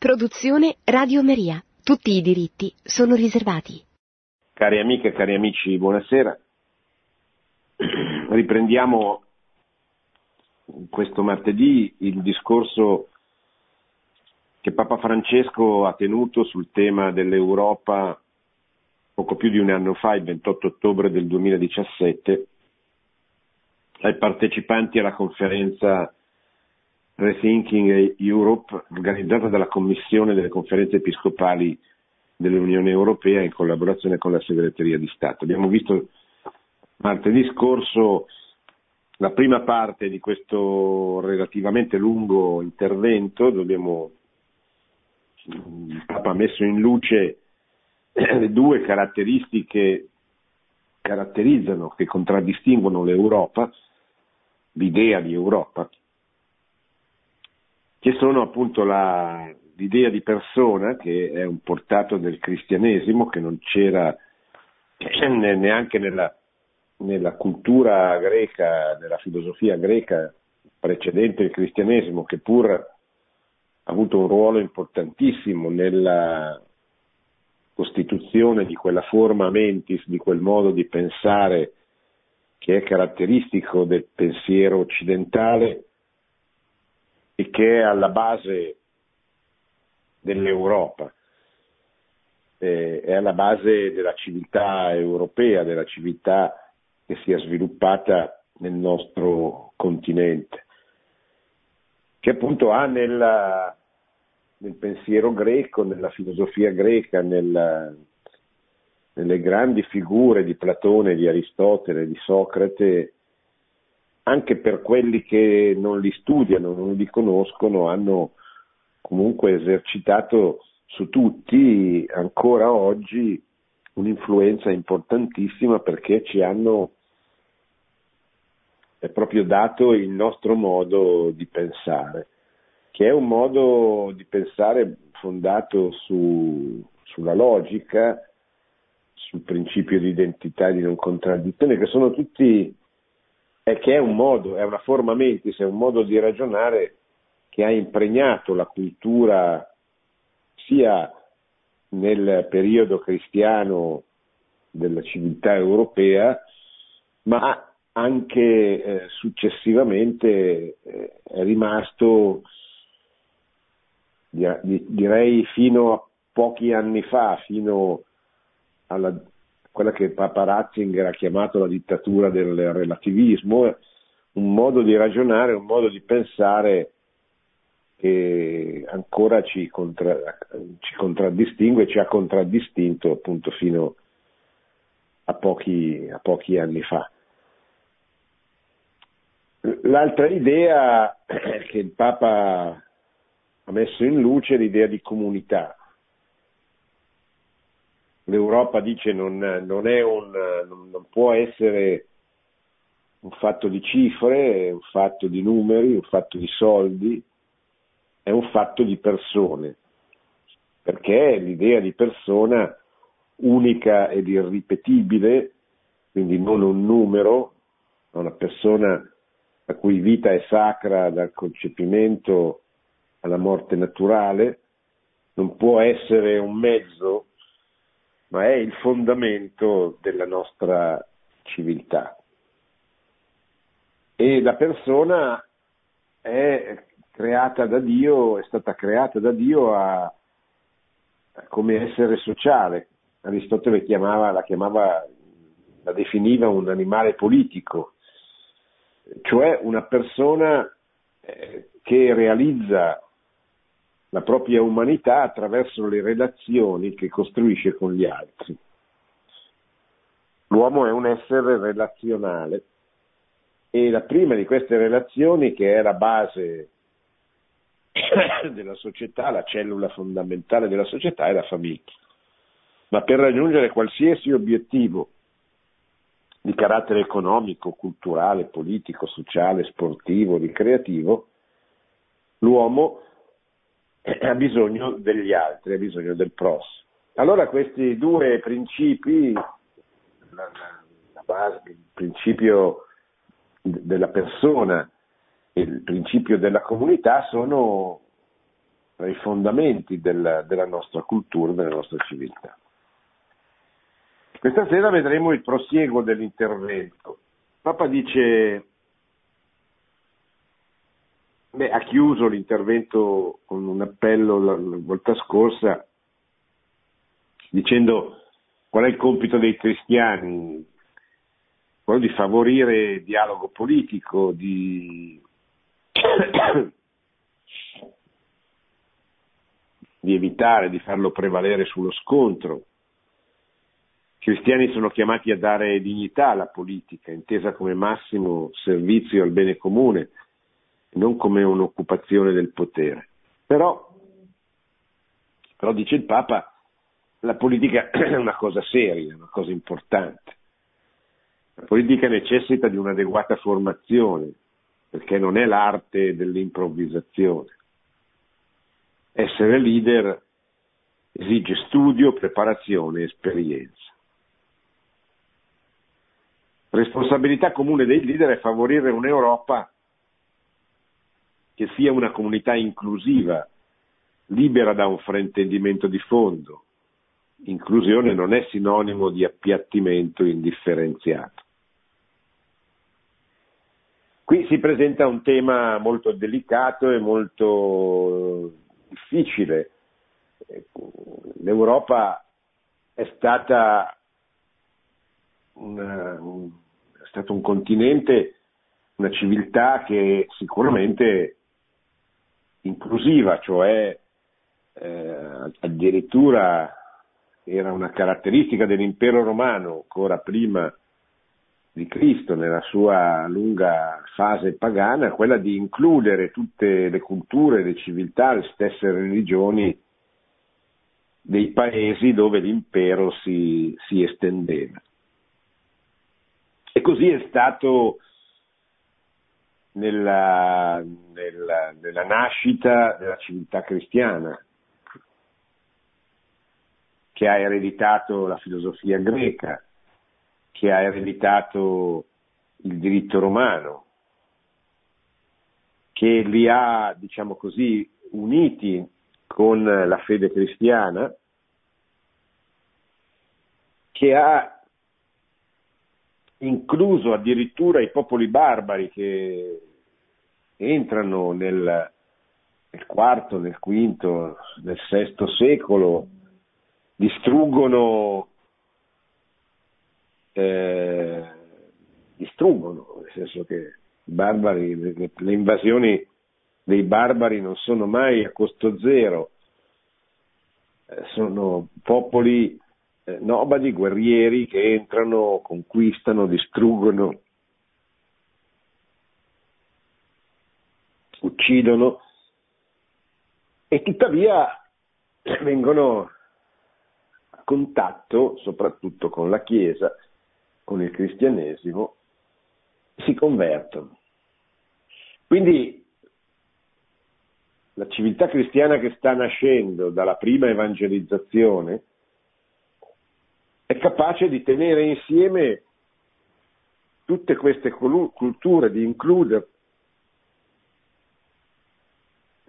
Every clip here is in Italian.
Produzione Radio Maria. Tutti i diritti sono riservati. Cari amiche e cari amici, buonasera. Riprendiamo questo martedì il discorso che Papa Francesco ha tenuto sul tema dell'Europa poco più di un anno fa, il 28 ottobre del 2017, ai partecipanti alla conferenza Rethinking Europe, organizzata dalla Commissione delle conferenze episcopali dell'Unione Europea in collaborazione con la Segreteria di Stato. Abbiamo visto martedì scorso la prima parte di questo relativamente lungo intervento, abbiamo, il Papa ha messo in luce le due caratteristiche caratterizzano, che contraddistinguono l'Europa, l'idea di Europa, che sono appunto la, l'idea di persona, che è un portato del cristianesimo, che non c'era neanche nella, nella cultura greca, nella filosofia greca precedente il cristianesimo, che pur ha avuto un ruolo importantissimo nella costituzione di quella forma mentis, di quel modo di pensare che è caratteristico del pensiero occidentale, e che è alla base dell'Europa, eh, è alla base della civiltà europea, della civiltà che si è sviluppata nel nostro continente, che appunto ha nella, nel pensiero greco, nella filosofia greca, nella, nelle grandi figure di Platone, di Aristotele, di Socrate, anche per quelli che non li studiano, non li conoscono, hanno comunque esercitato su tutti ancora oggi un'influenza importantissima perché ci hanno proprio dato il nostro modo di pensare, che è un modo di pensare fondato su, sulla logica, sul principio di identità e di non contraddizione, che sono tutti è che è un modo, è una forma mentis, è un modo di ragionare che ha impregnato la cultura sia nel periodo cristiano della civiltà europea, ma anche eh, successivamente eh, è rimasto, direi fino a pochi anni fa, fino alla quella che Papa Ratzinger ha chiamato la dittatura del relativismo, un modo di ragionare, un modo di pensare che ancora ci, contra, ci contraddistingue, ci ha contraddistinto appunto fino a pochi, a pochi anni fa. L'altra idea che il Papa ha messo in luce è l'idea di comunità, l'Europa dice non, non, un, non, può essere un fatto di cifre, un fatto di numeri, un fatto di soldi, è un fatto di persone, perché l'idea di persona unica ed irripetibile, quindi non un numero, una persona la cui vita è sacra dal concepimento alla morte naturale, non può essere un mezzo ma è il fondamento della nostra civiltà. E la persona è creata da Dio, è stata creata da Dio a, a come essere sociale. Aristotele chiamava, la chiamava, la definiva un animale politico, cioè una persona eh, che realizza la propria umanità attraverso le relazioni che costruisce con gli altri. L'uomo è un essere relazionale e la prima di queste relazioni, che è la base della società, la cellula fondamentale della società, è la famiglia. Ma per raggiungere qualsiasi obiettivo di carattere economico, culturale, politico, sociale, sportivo, ricreativo, l'uomo ha bisogno degli altri, ha bisogno del prossimo. Allora questi due principi, la base, il principio della persona e il principio della comunità sono tra i fondamenti della, della nostra cultura, della nostra civiltà. Questa sera vedremo il prosieguo dell'intervento. Papa dice, beh, ha chiuso l'intervento con un appello la, la volta scorsa dicendo qual è il compito dei cristiani, quello di favorire il dialogo politico, di, di evitare di farlo prevalere sullo scontro. I cristiani sono chiamati a dare dignità alla politica, intesa come massimo servizio al bene comune, non come un'occupazione del potere. Però, però dice il Papa, la politica è una cosa seria, una cosa importante. La politica necessita di un'adeguata formazione, perché non è l'arte dell'improvvisazione. Essere leader esige studio, preparazione e esperienza. Responsabilità comune dei leader è favorire un'Europa che sia una comunità inclusiva, libera da un fraintendimento di fondo. Inclusione non è sinonimo di appiattimento indifferenziato. Qui si presenta un tema molto delicato e molto difficile. L'Europa è stata una, un, è stato un continente, una civiltà che sicuramente inclusiva, cioè eh, addirittura era una caratteristica dell'impero romano ancora prima di Cristo nella sua lunga fase pagana, quella di includere tutte le culture, le civiltà, le stesse religioni dei paesi dove l'impero si, si estendeva. E così è stato nella, nella, nella nascita della civiltà cristiana, che ha ereditato la filosofia greca, che ha ereditato il diritto romano, che li ha, diciamo così, uniti con la fede cristiana, che ha incluso addirittura i popoli barbari che entrano nel, nel quarto, nel quinto, nel sesto secolo, distruggono, eh, distruggono, nel senso che barbari, le, le invasioni dei barbari non sono mai a costo zero, eh, sono popoli eh, nomadi, guerrieri che entrano, conquistano, distruggono, uccidono e tuttavia vengono a contatto soprattutto con la Chiesa, con il cristianesimo, si convertono. Quindi la civiltà cristiana che sta nascendo dalla prima evangelizzazione è capace di tenere insieme tutte queste culture, di includere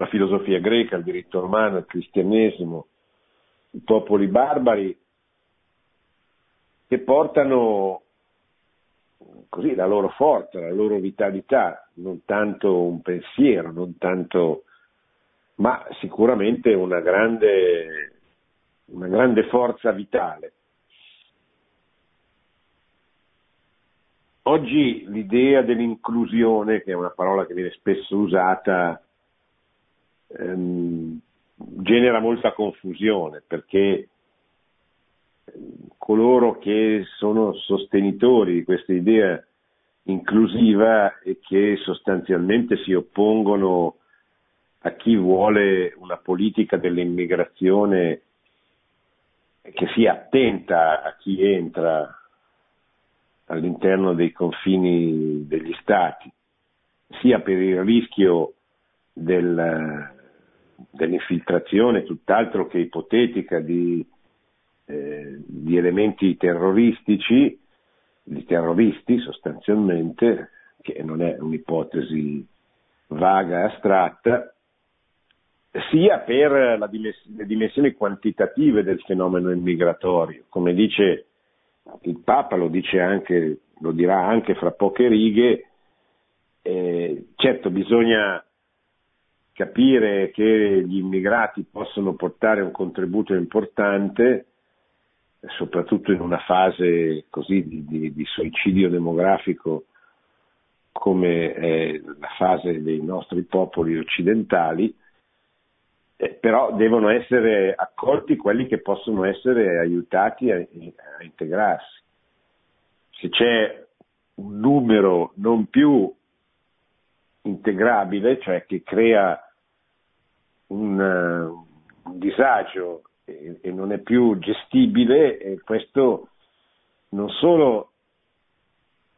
la filosofia greca, il diritto romano, il cristianesimo, i popoli barbari, che portano così la loro forza, la loro vitalità, non tanto un pensiero, non tanto, ma sicuramente una grande, una grande forza vitale. Oggi l'idea dell'inclusione, che è una parola che viene spesso usata, ehm, genera molta confusione perché ehm, coloro che sono sostenitori di questa idea inclusiva e che sostanzialmente si oppongono a chi vuole una politica dell'immigrazione che sia attenta a chi entra all'interno dei confini degli stati, sia per il rischio del, dell'infiltrazione tutt'altro che ipotetica di, eh, di elementi terroristici, di terroristi sostanzialmente, che non è un'ipotesi vaga e astratta, sia per dimess- le dimensioni quantitative del fenomeno immigratorio. Come dice il Papa, lo, anche, lo dirà anche fra poche righe, eh, certo bisogna capire che gli immigrati possono portare un contributo importante, soprattutto in una fase così di, di, di suicidio demografico come è la fase dei nostri popoli occidentali, eh, però devono essere accolti quelli che possono essere aiutati a, a integrarsi. Se c'è un numero non più integrabile, cioè che crea un, un disagio e, e, non è più gestibile, e questo non solo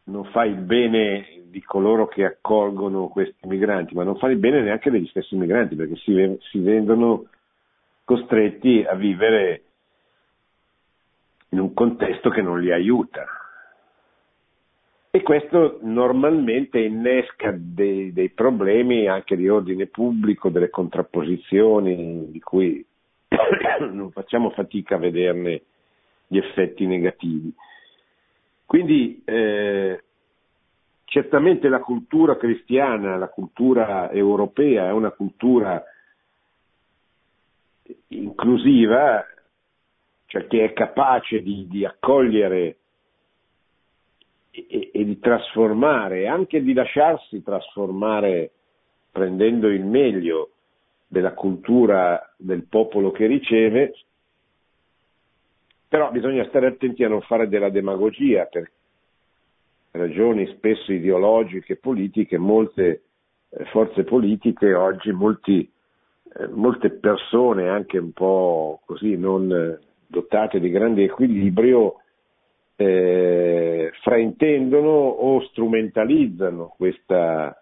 non fa il bene di coloro che accolgono questi migranti, ma non fa il bene neanche degli stessi migranti, perché si, si vengono costretti a vivere in un contesto che non li aiuta. E questo normalmente innesca dei, dei, problemi anche di ordine pubblico, delle contrapposizioni di cui non facciamo fatica a vederne gli effetti negativi. Quindi eh, certamente la cultura cristiana, la cultura europea è una cultura inclusiva, cioè che è capace di, di accogliere di trasformare, anche di lasciarsi trasformare prendendo il meglio della cultura del popolo che riceve, però bisogna stare attenti a non fare della demagogia per ragioni spesso ideologiche politiche, molte eh, forze politiche oggi, molti, eh, molte persone anche un po' così non dotate di grande equilibrio eh, fraintendono o strumentalizzano questa,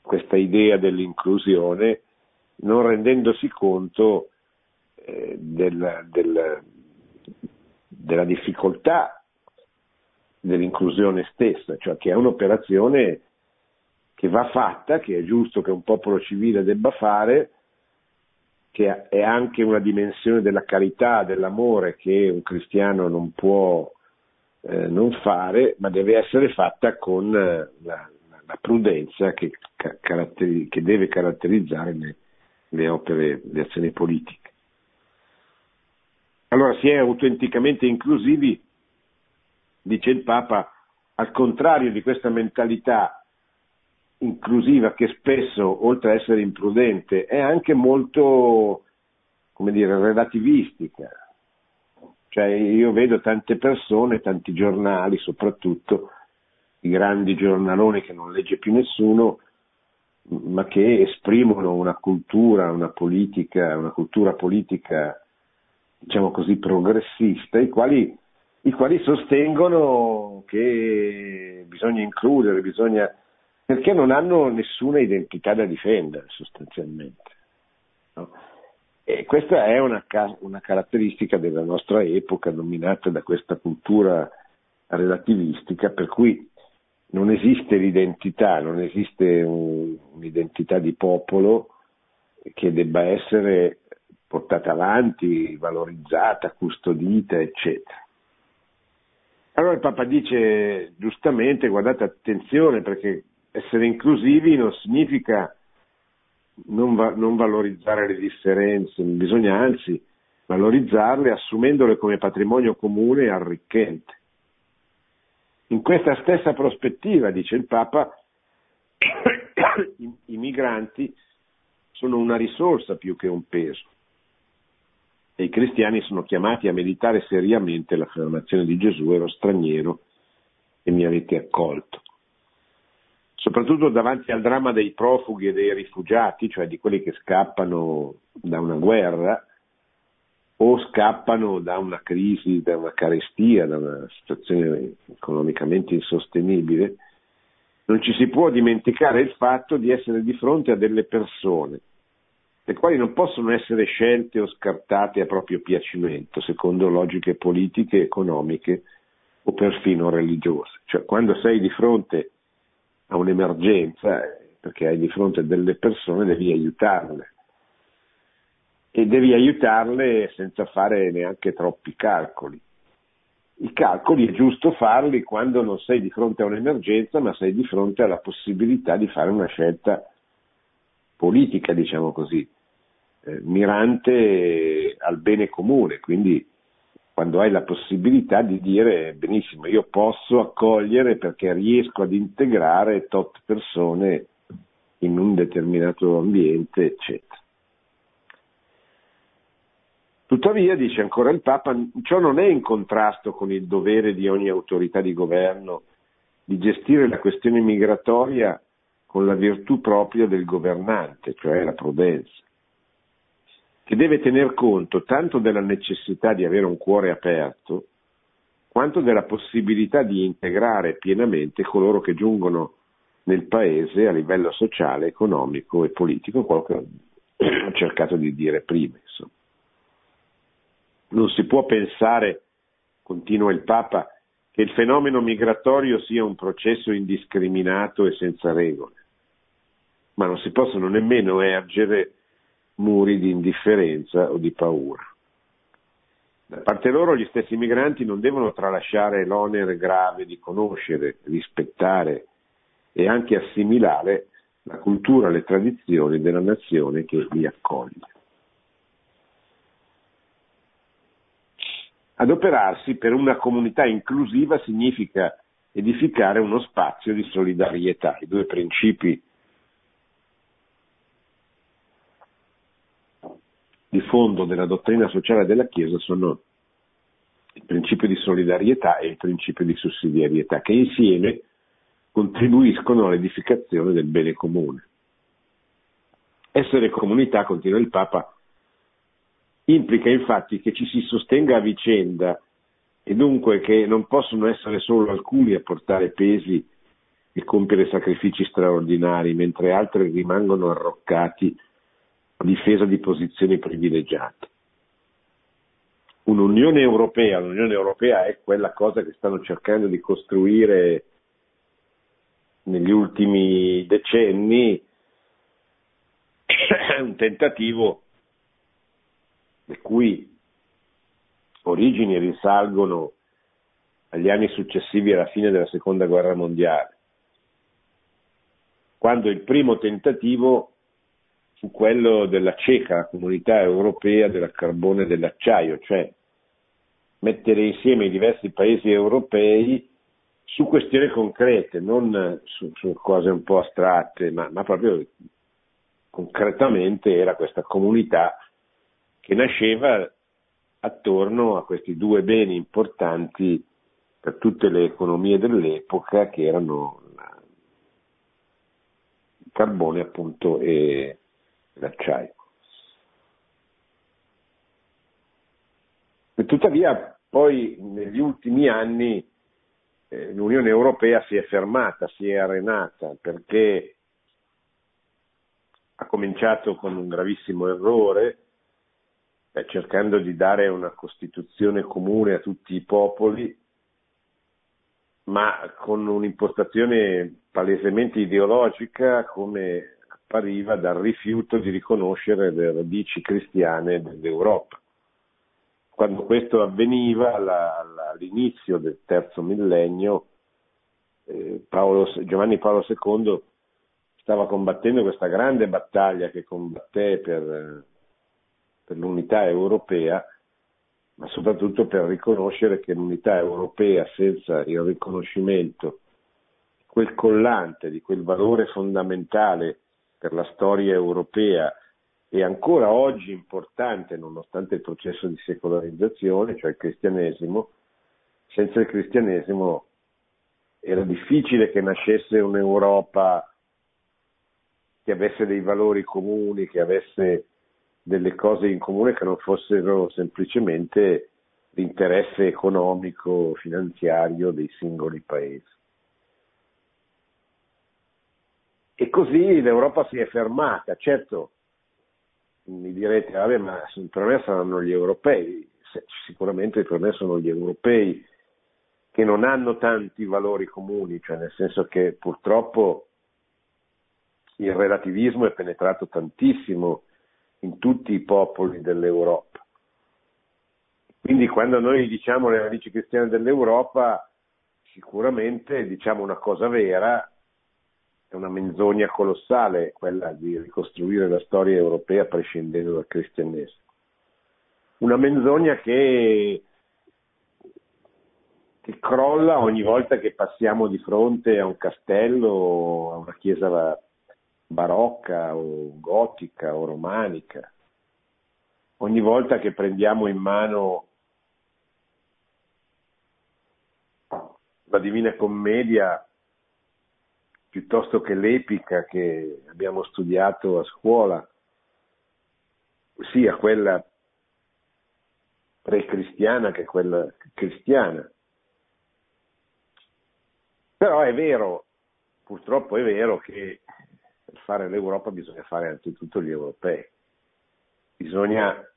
questa idea dell'inclusione non rendendosi conto eh, del, del, della difficoltà dell'inclusione stessa, cioè che è un'operazione che va fatta, che è giusto che un popolo civile debba fare, che è anche una dimensione della carità, dell'amore che un cristiano non può eh, non fare, ma deve essere fatta con eh, la, la, prudenza che, che, deve caratterizzare le, le opere, le azioni politiche. Allora si è autenticamente inclusivi, dice il Papa, al contrario di questa mentalità inclusiva che spesso, oltre a essere imprudente, è anche molto, come dire, relativistica. Cioè io vedo tante persone, tanti giornali, soprattutto i grandi giornaloni che non legge più nessuno, ma che esprimono una cultura, una politica, una cultura politica diciamo così, progressista, i quali, i quali sostengono che bisogna includere, bisogna, perché non hanno nessuna identità da difendere sostanzialmente. No? E questa è una, una, caratteristica della nostra epoca dominata da questa cultura relativistica per cui non esiste l'identità, non esiste un, un'identità di popolo che debba essere portata avanti, valorizzata, custodita, eccetera. Allora il Papa dice giustamente, guardate attenzione perché essere inclusivi non significa non, va- non valorizzare le differenze, bisogna anzi valorizzarle assumendole come patrimonio comune e arricchente. In questa stessa prospettiva, dice il Papa, i, migranti sono una risorsa più che un peso e i cristiani sono chiamati a meditare seriamente l'affermazione di Gesù ero straniero e mi avete accolto. Soprattutto davanti al dramma dei profughi e dei rifugiati, cioè di quelli che scappano da una guerra o scappano da una crisi, da una carestia, da una situazione economicamente insostenibile, non ci si può dimenticare il fatto di essere di fronte a delle persone le quali non possono essere scelte o scartate a proprio piacimento, secondo logiche politiche, economiche o perfino religiose. Cioè, quando sei di fronte a un'emergenza, perché hai di fronte delle persone, devi aiutarle. e devi aiutarle senza fare neanche troppi calcoli. I calcoli è giusto farli quando non sei di fronte a un'emergenza, ma sei di fronte alla possibilità di fare una scelta politica, diciamo così, eh, mirante al bene comune, quindi quando hai la possibilità di dire benissimo, io posso accogliere perché riesco ad integrare tot persone in un determinato ambiente, eccetera. Tuttavia, dice ancora il Papa, ciò non è in contrasto con il dovere di ogni autorità di governo di gestire la questione migratoria con la virtù propria del governante, cioè la prudenza, che deve tener conto tanto della necessità di avere un cuore aperto, quanto della possibilità di integrare pienamente coloro che giungono nel Paese a livello sociale, economico e politico, quello che ho cercato di dire prima. Insomma. Non si può pensare, continua il Papa, che il fenomeno migratorio sia un processo indiscriminato e senza regole, ma non si possono nemmeno ergere muri di indifferenza o di paura. Da parte loro gli stessi migranti non devono tralasciare l'onere grave di conoscere, rispettare e anche assimilare la cultura le tradizioni della nazione che li accoglie. Adoperarsi per una comunità inclusiva significa edificare uno spazio di solidarietà. I due principi di fondo della dottrina sociale della Chiesa sono il principio di solidarietà e il principio di sussidiarietà, che insieme contribuiscono all'edificazione del bene comune. Essere comunità, continua il Papa, Implica infatti che ci si sostenga a vicenda e dunque che non possono essere solo alcuni a portare pesi e compiere sacrifici straordinari, mentre altri rimangono arroccati difesa di posizioni privilegiate. Un'Unione Europea, l'Unione Europea è quella cosa che stanno cercando di costruire negli ultimi decenni, è un tentativo le cui origini risalgono agli anni successivi alla fine della seconda guerra mondiale, quando il primo tentativo fu quello della CECA, la comunità europea del carbone e dell'acciaio, cioè mettere insieme i diversi paesi europei su questioni concrete, non su, su cose un po' astratte, ma, ma proprio concretamente era questa comunità che nasceva attorno a questi due beni importanti per tutte le economie dell'epoca che erano il carbone appunto e l'acciaio. E tuttavia poi negli ultimi anni eh, l'Unione Europea si è fermata, si è arenata perché ha cominciato con un gravissimo errore eh, cercando di dare una Costituzione comune a tutti i popoli, ma con un'impostazione palesemente ideologica come appariva dal rifiuto di riconoscere le radici cristiane dell'Europa. Quando questo avveniva all'inizio del terzo millennio, eh, Paolo, Giovanni Paolo II stava combattendo questa grande battaglia che combatté per per l'unità europea, ma soprattutto per riconoscere che l'unità europea senza il riconoscimento quel collante di quel valore fondamentale per la storia europea e ancora oggi importante nonostante il processo di secolarizzazione, cioè il cristianesimo, senza il cristianesimo era difficile che nascesse un'Europa che avesse dei valori comuni, che avesse delle cose in comune che non fossero semplicemente l'interesse economico, finanziario dei singoli paesi. E così l'Europa si è fermata, certo mi direte, vabbè, ma per me saranno gli europei, sicuramente per me sono gli europei che non hanno tanti valori comuni, cioè nel senso che purtroppo il relativismo è penetrato tantissimo in tutti i popoli dell'Europa. Quindi quando noi diciamo le radici cristiane dell'Europa, sicuramente diciamo una cosa vera, è una menzogna colossale quella di ricostruire la storia europea prescindendo dal cristianesimo. Una menzogna che, che crolla ogni volta che passiamo di fronte a un castello a una chiesa barocca o gotica o romanica. Ogni volta che prendiamo in mano la Divina Commedia piuttosto che l'epica che abbiamo studiato a scuola, sia quella pre-cristiana che quella cristiana. Però è vero, purtroppo è vero che per fare l'Europa bisogna fare anzitutto gli europei. Bisogna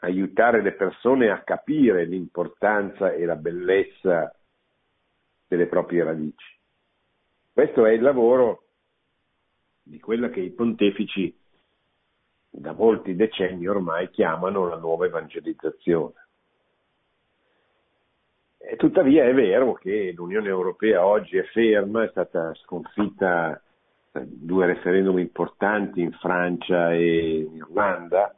aiutare le persone a capire l'importanza e la bellezza delle proprie radici. Questo è il lavoro di quella che i pontefici da molti decenni ormai chiamano la nuova evangelizzazione. E tuttavia è vero che l'Unione Europea oggi è ferma, è stata sconfitta due referendum importanti in Francia e in Irlanda,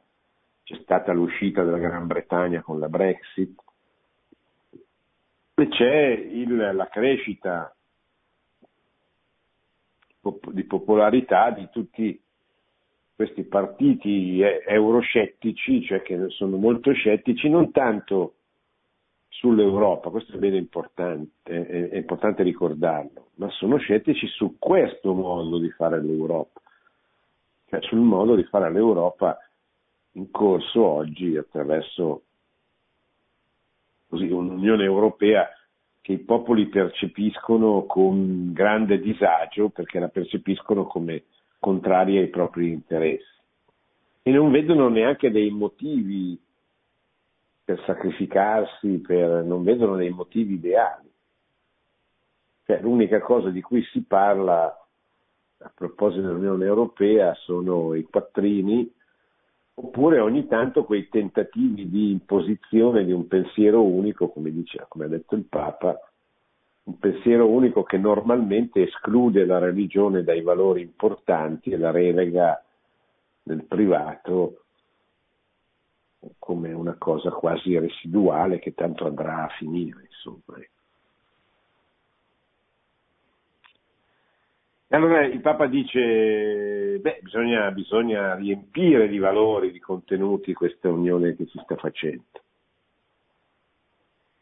c'è stata l'uscita della Gran Bretagna con la Brexit, e c'è il, la crescita di popolarità di tutti questi partiti euroscettici, cioè che sono molto scettici, non tanto sull'Europa, questo è bene importante, è importante ricordarlo, ma sono scettici su questo modo di fare l'Europa, cioè sul modo di fare l'Europa in corso oggi attraverso così, un'Unione Europea che i popoli percepiscono con grande disagio perché la percepiscono come contraria ai propri interessi e non vedono neanche dei motivi per sacrificarsi, per, non vedono dei motivi ideali. Cioè, l'unica cosa di cui si parla a proposito dell'Unione Europea sono i quattrini oppure ogni tanto quei tentativi di imposizione di un pensiero unico, come, dice, come ha detto il Papa, un pensiero unico che normalmente esclude la religione dai valori importanti e la relega nel privato come una cosa quasi residuale che tanto andrà a finire. Insomma. E allora il Papa dice, beh, bisogna, bisogna riempire di valori, di contenuti questa unione che si sta facendo.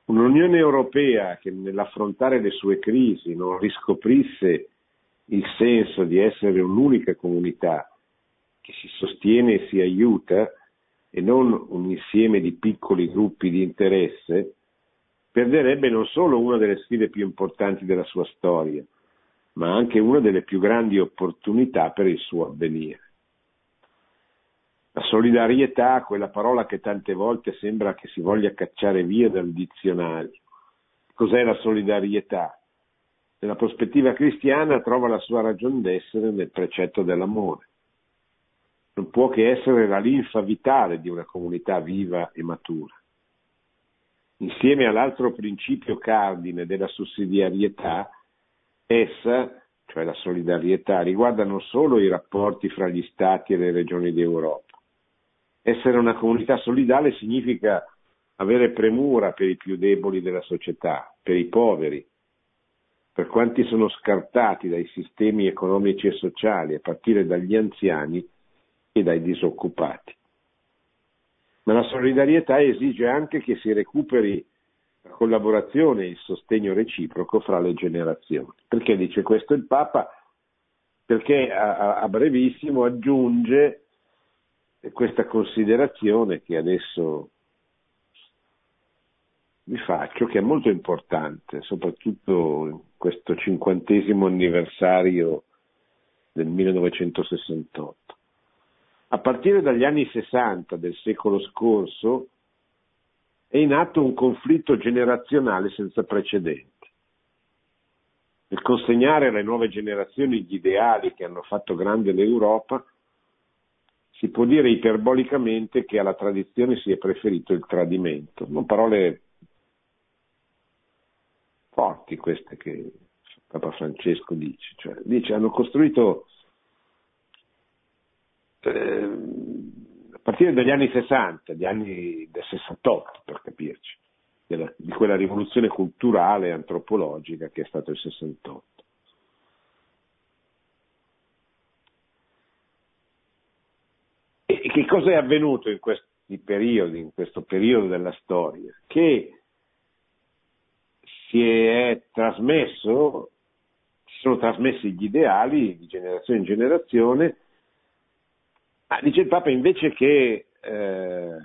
Un'Unione Europea che nell'affrontare le sue crisi non riscoprisse il senso di essere un'unica comunità che si sostiene e si aiuta e non un insieme di piccoli gruppi di interesse, perderebbe non solo una delle sfide più importanti della sua storia, ma anche una delle più grandi opportunità per il suo avvenire. La solidarietà, quella parola che tante volte sembra che si voglia cacciare via dal dizionario. Cos'è la solidarietà? Nella prospettiva cristiana trova la sua ragion d'essere nel precetto dell'amore. Non può che essere la linfa vitale di una comunità viva e matura. Insieme all'altro principio cardine della sussidiarietà, Essa, cioè la solidarietà, riguarda non solo i rapporti fra gli Stati e le regioni d'Europa. Essere una comunità solidale significa avere premura per i più deboli della società, per i poveri, per quanti sono scartati dai sistemi economici e sociali, a partire dagli anziani e dai disoccupati. Ma la solidarietà esige anche che si recuperi collaborazione e il sostegno reciproco fra le generazioni. Perché dice questo il Papa? Perché a, a brevissimo aggiunge questa considerazione che adesso vi faccio, che è molto importante, soprattutto in questo cinquantesimo anniversario del 1968. A partire dagli anni 60 del secolo scorso, è in atto un conflitto generazionale senza precedenti. Nel consegnare alle nuove generazioni gli ideali che hanno fatto grande l'Europa, si può dire iperbolicamente che alla tradizione si è preferito il tradimento. Sono parole forti queste che Papa Francesco dice. Cioè, dice hanno costruito eh, partire dagli anni 60, gli anni del 68 per capirci, della, di quella rivoluzione culturale e antropologica che è stato il 68. E che cosa è avvenuto in questi periodi, in questo periodo della storia? Che si è trasmesso, si sono trasmessi gli ideali di generazione in generazione, ma dice il Papa invece che eh,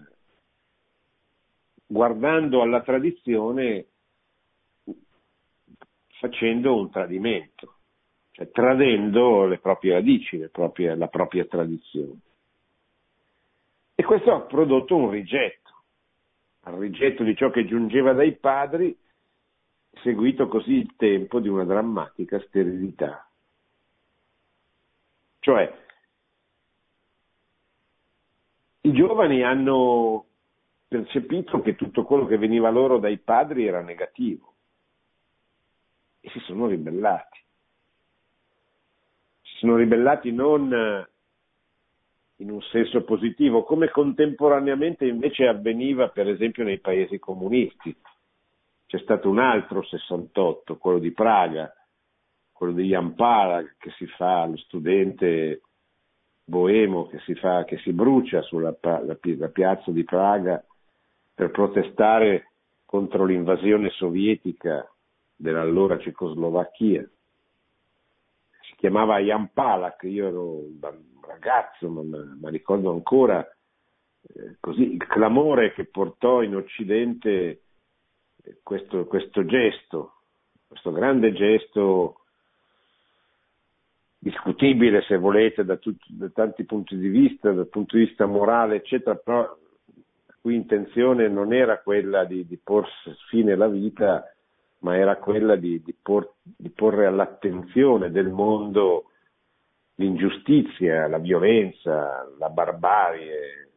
guardando alla tradizione facendo un tradimento, cioè tradendo le proprie radici, le proprie, la propria tradizione. E questo ha prodotto un rigetto, al rigetto di ciò che giungeva dai padri, seguito così il tempo di una drammatica sterilità. Cioè, i giovani hanno percepito che tutto quello che veniva loro dai padri era negativo e si sono ribellati. Si sono ribellati non in un senso positivo, come contemporaneamente invece avveniva per esempio nei paesi comunisti. C'è stato un altro 68, quello di Praga, quello di Jan Palak, che si fa lo studente boemo che si, fa, che si brucia sulla la, la piazza di Praga per protestare contro l'invasione sovietica dell'allora Cecoslovacchia. Si chiamava Jan Palak, io ero un ragazzo, ma, ma ricordo ancora eh, così, il clamore che portò in Occidente eh, questo, questo gesto, questo grande gesto discutibile se volete da, tutti, da, tanti punti di vista, dal punto di vista morale, eccetera, però la cui intenzione non era quella di, di porsi fine alla vita, ma era quella di, di, por, di porre all'attenzione del mondo l'ingiustizia, la violenza, la barbarie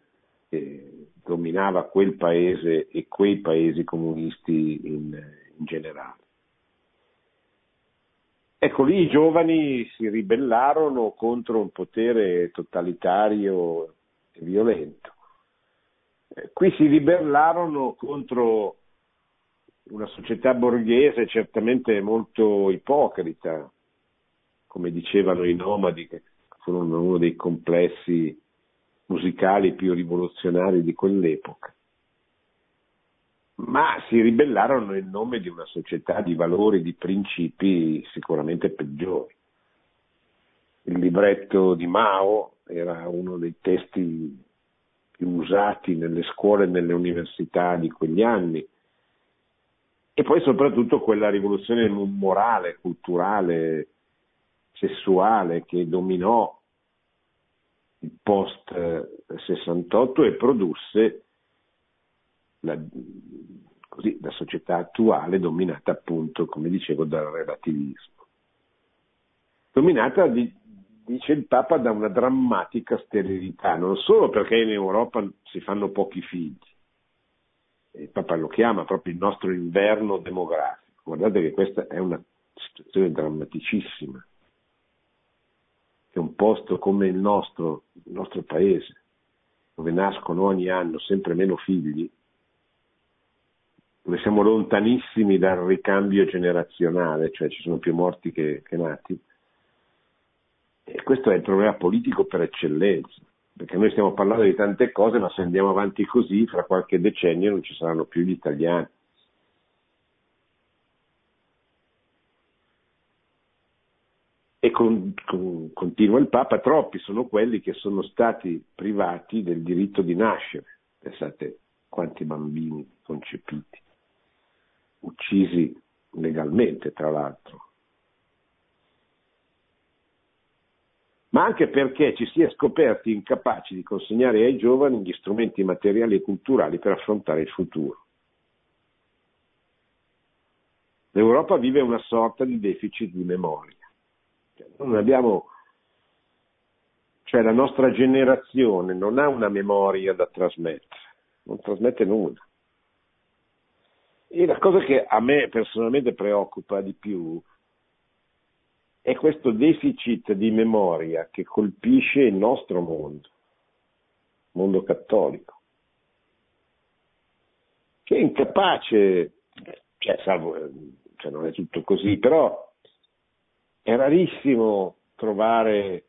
che dominava quel paese e quei paesi comunisti in, in generale. Ecco, lì i giovani si ribellarono contro un potere totalitario e violento. Eh, qui si ribellarono contro una società borghese certamente molto ipocrita, come dicevano i nomadi, che furono uno dei complessi musicali più rivoluzionari di quell'epoca ma si ribellarono in nome di una società di valori, di principi sicuramente peggiori. Il libretto di Mao era uno dei testi più usati nelle scuole e nelle università di quegli anni. E poi soprattutto quella rivoluzione morale, culturale, sessuale che dominò il post 68 e produsse la, così, la società attuale dominata appunto, come dicevo, dal relativismo. Dominata, di, dice il Papa, da una drammatica sterilità, non solo perché in Europa si fanno pochi figli, il Papa lo chiama proprio il nostro inverno demografico. Guardate che questa è una situazione drammaticissima, che un posto come il nostro, il nostro paese, dove nascono ogni anno sempre meno figli, dove siamo lontanissimi dal ricambio generazionale, cioè ci sono più morti che, che nati. E questo è il problema politico per eccellenza, perché noi stiamo parlando di tante cose, ma se andiamo avanti così, fra qualche decennio non ci saranno più gli italiani. E con, con, continua il Papa, troppi sono quelli che sono stati privati del diritto di nascere. Pensate quanti bambini concepiti uccisi legalmente, tra l'altro. ma anche perché ci si è scoperti incapaci di consegnare ai giovani gli strumenti materiali e culturali per affrontare il futuro. L'Europa vive una sorta di deficit di memoria. Cioè, non abbiamo Cioè la nostra generazione non ha una memoria da trasmettere, non trasmette nulla. E la cosa che a me personalmente preoccupa di più è questo deficit di memoria che colpisce il nostro mondo, mondo cattolico, che è incapace, cioè, salvo, cioè non è tutto così, però è rarissimo trovare,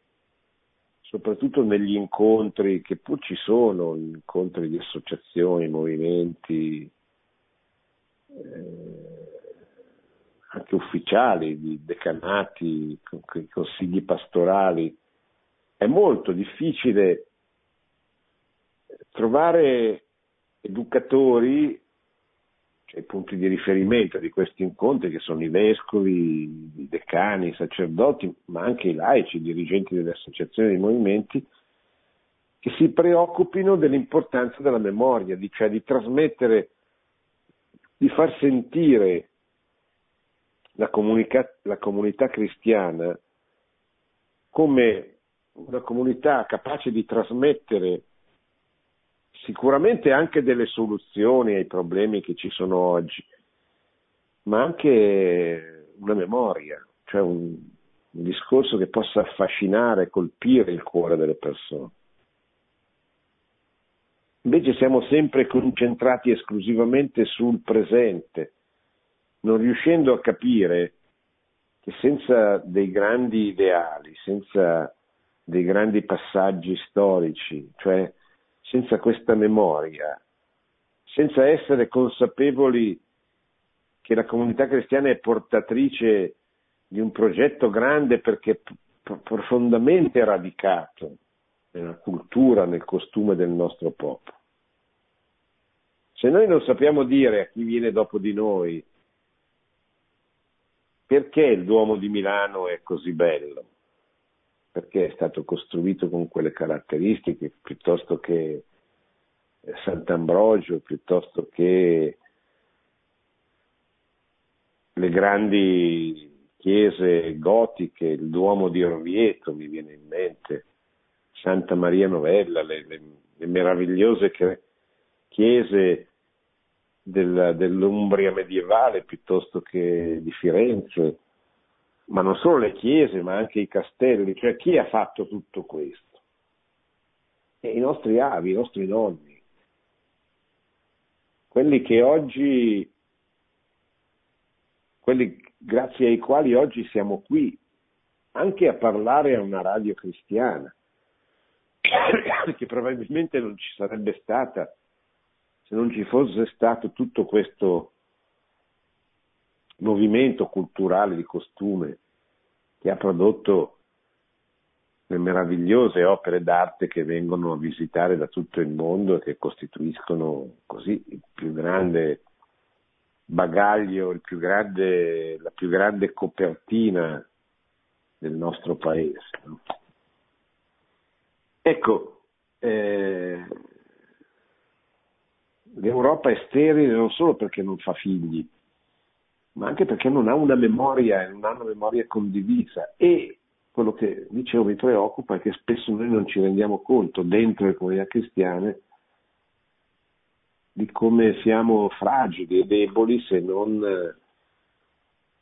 soprattutto negli incontri, che pur ci sono, incontri di associazioni, movimenti, anche ufficiali, di decanati, consigli pastorali, è molto difficile trovare educatori, cioè i punti di riferimento di questi incontri che sono i vescovi, i decani, i sacerdoti, ma anche i laici, i dirigenti delle associazioni dei movimenti, che si preoccupino dell'importanza della memoria, di, cioè di trasmettere di far sentire la, comunica- la comunità cristiana come una comunità capace di trasmettere sicuramente anche delle soluzioni ai problemi che ci sono oggi, ma anche una memoria, cioè un, un discorso che possa affascinare, colpire il cuore delle persone. Invece siamo sempre concentrati esclusivamente sul presente, non riuscendo a capire che senza dei grandi ideali, senza dei grandi passaggi storici, cioè senza questa memoria, senza essere consapevoli che la comunità cristiana è portatrice di un progetto grande perché profondamente radicato nella cultura, nel costume del nostro popolo. Se noi non sappiamo dire a chi viene dopo di noi perché il Duomo di Milano è così bello, perché è stato costruito con quelle caratteristiche piuttosto che Sant'Ambrogio, piuttosto che le grandi chiese gotiche, il Duomo di Orvieto mi viene in mente, Santa Maria Novella, le, le, le meravigliose chiese del, dell'Umbria medievale piuttosto che di Firenze, ma non solo le chiese, ma anche i castelli, cioè chi ha fatto tutto questo? E I nostri avi, i nostri nonni, quelli che oggi, quelli grazie ai quali oggi siamo qui, anche a parlare a una radio cristiana, che probabilmente non ci sarebbe stata se non ci fosse stato tutto questo movimento culturale di costume che ha prodotto le meravigliose opere d'arte che vengono a visitare da tutto il mondo e che costituiscono così il più grande bagaglio, più grande, la più grande copertina del nostro paese. No? Ecco, eh, l'Europa è sterile non solo perché non fa figli, ma anche perché non ha una memoria, non ha una memoria condivisa. E quello che dicevo mi preoccupa è che spesso noi non ci rendiamo conto dentro le comunità cristiane di come siamo fragili e deboli se non,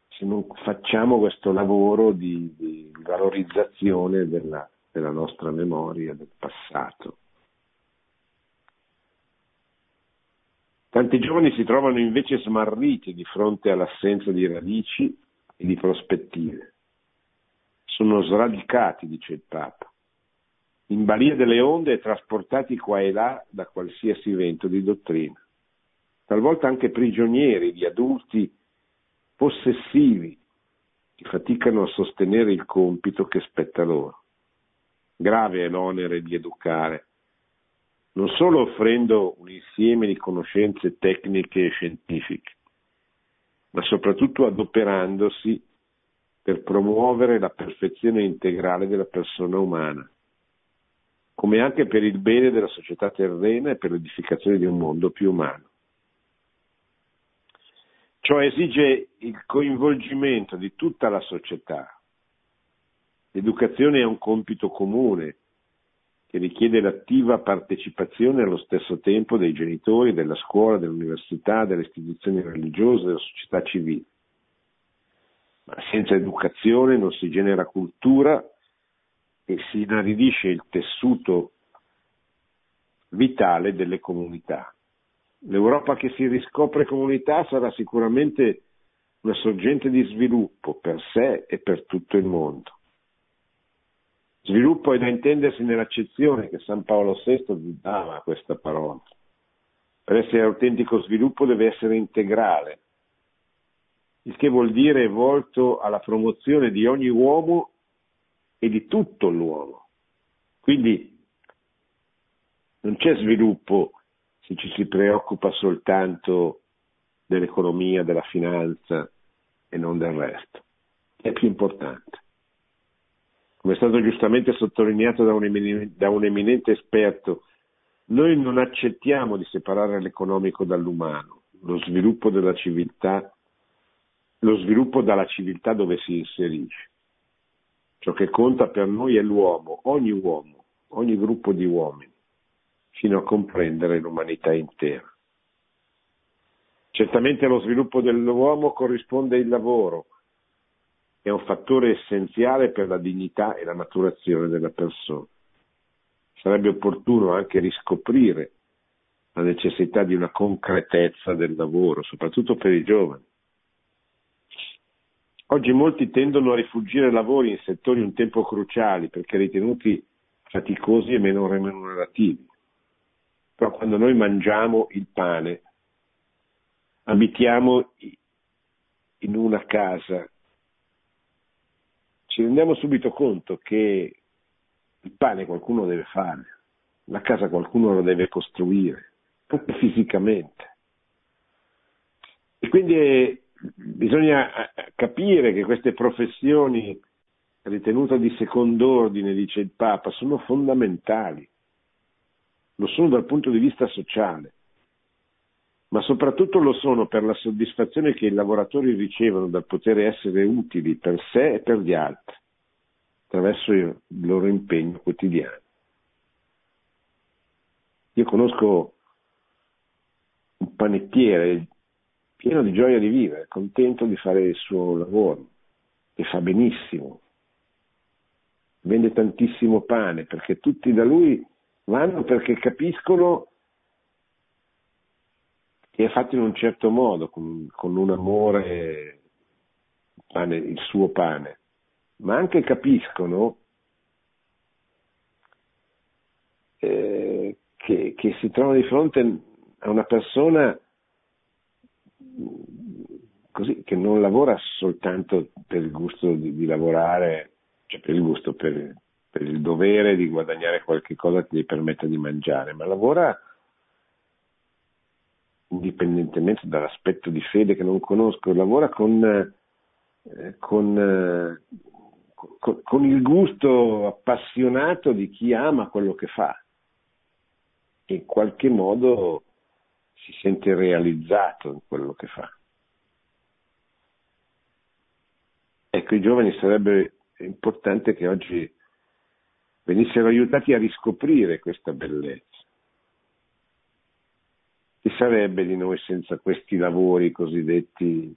se non facciamo questo lavoro di, di valorizzazione della, della nostra memoria, del passato. Tanti giovani si trovano invece smarriti di fronte all'assenza di radici e di prospettive. Sono sradicati, dice il Papa, in balia delle onde e trasportati qua e là da qualsiasi vento di dottrina, talvolta anche prigionieri di adulti possessivi che faticano a sostenere il compito che spetta loro. Grave è l'onere di educare non solo offrendo un insieme di conoscenze tecniche e scientifiche, ma soprattutto adoperandosi per promuovere la perfezione integrale della persona umana, come anche per il bene della società terrena e per l'edificazione di un mondo più umano. Ciò esige il coinvolgimento di tutta la società. L'educazione è un compito comune che richiede l'attiva partecipazione allo stesso tempo dei genitori, della scuola, dell'università, delle istituzioni religiose, della società civile. Ma senza educazione non si genera cultura e si inaridisce il tessuto vitale delle comunità. L'Europa che si riscopre comunità sarà sicuramente una sorgente di sviluppo per sé e per tutto il mondo. Sviluppo è da intendersi nell'accezione che San Paolo VI dava a questa parola. Per essere autentico sviluppo deve essere integrale, il che vuol dire volto alla promozione di ogni uomo e di tutto l'uomo. Quindi non c'è sviluppo se ci si preoccupa soltanto dell'economia, della finanza e non del resto. È più importante. Come è stato giustamente sottolineato da un, eminente, da un eminente esperto, noi non accettiamo di separare l'economico dall'umano, lo sviluppo della civiltà, lo sviluppo dalla civiltà dove si inserisce. Ciò che conta per noi è l'uomo, ogni uomo, ogni gruppo di uomini, fino a comprendere l'umanità intera. Certamente allo sviluppo dell'uomo corrisponde il lavoro, è un fattore essenziale per la dignità e la maturazione della persona. Sarebbe opportuno anche riscoprire la necessità di una concretezza del lavoro, soprattutto per i giovani. Oggi molti tendono a rifugire lavori in settori un tempo cruciali perché ritenuti faticosi e meno remunerativi. Però quando noi mangiamo il pane, abitiamo in una casa, ci rendiamo subito conto che il pane qualcuno deve fare, la casa qualcuno lo deve costruire, anche fisicamente. E quindi bisogna eh, capire che queste professioni ritenute di secondo ordine, dice il Papa, sono fondamentali, lo sono dal punto di vista sociale ma soprattutto lo sono per la soddisfazione che i lavoratori ricevono dal poter essere utili per sé e per gli altri, attraverso il loro impegno quotidiano. Io conosco un panettiere pieno di gioia di vivere, contento di fare il suo lavoro e fa benissimo. Vende tantissimo pane perché tutti da lui vanno perché capiscono è fatto in un certo modo, con, con un amore, pane, il suo pane, ma anche capiscono eh, che, che, si trovano di fronte a una persona così, che non lavora soltanto per il gusto di, di lavorare, cioè per il gusto, per, per il dovere di guadagnare qualche cosa che gli permetta di mangiare, ma lavora indipendentemente dall'aspetto di fede che non conosco, lavora con, eh, con, eh, con, con il gusto appassionato di chi ama quello che fa e in qualche modo si sente realizzato in quello che fa. Ecco, i giovani sarebbe importante che oggi venissero aiutati a riscoprire questa bellezza che sarebbe di noi senza questi lavori cosiddetti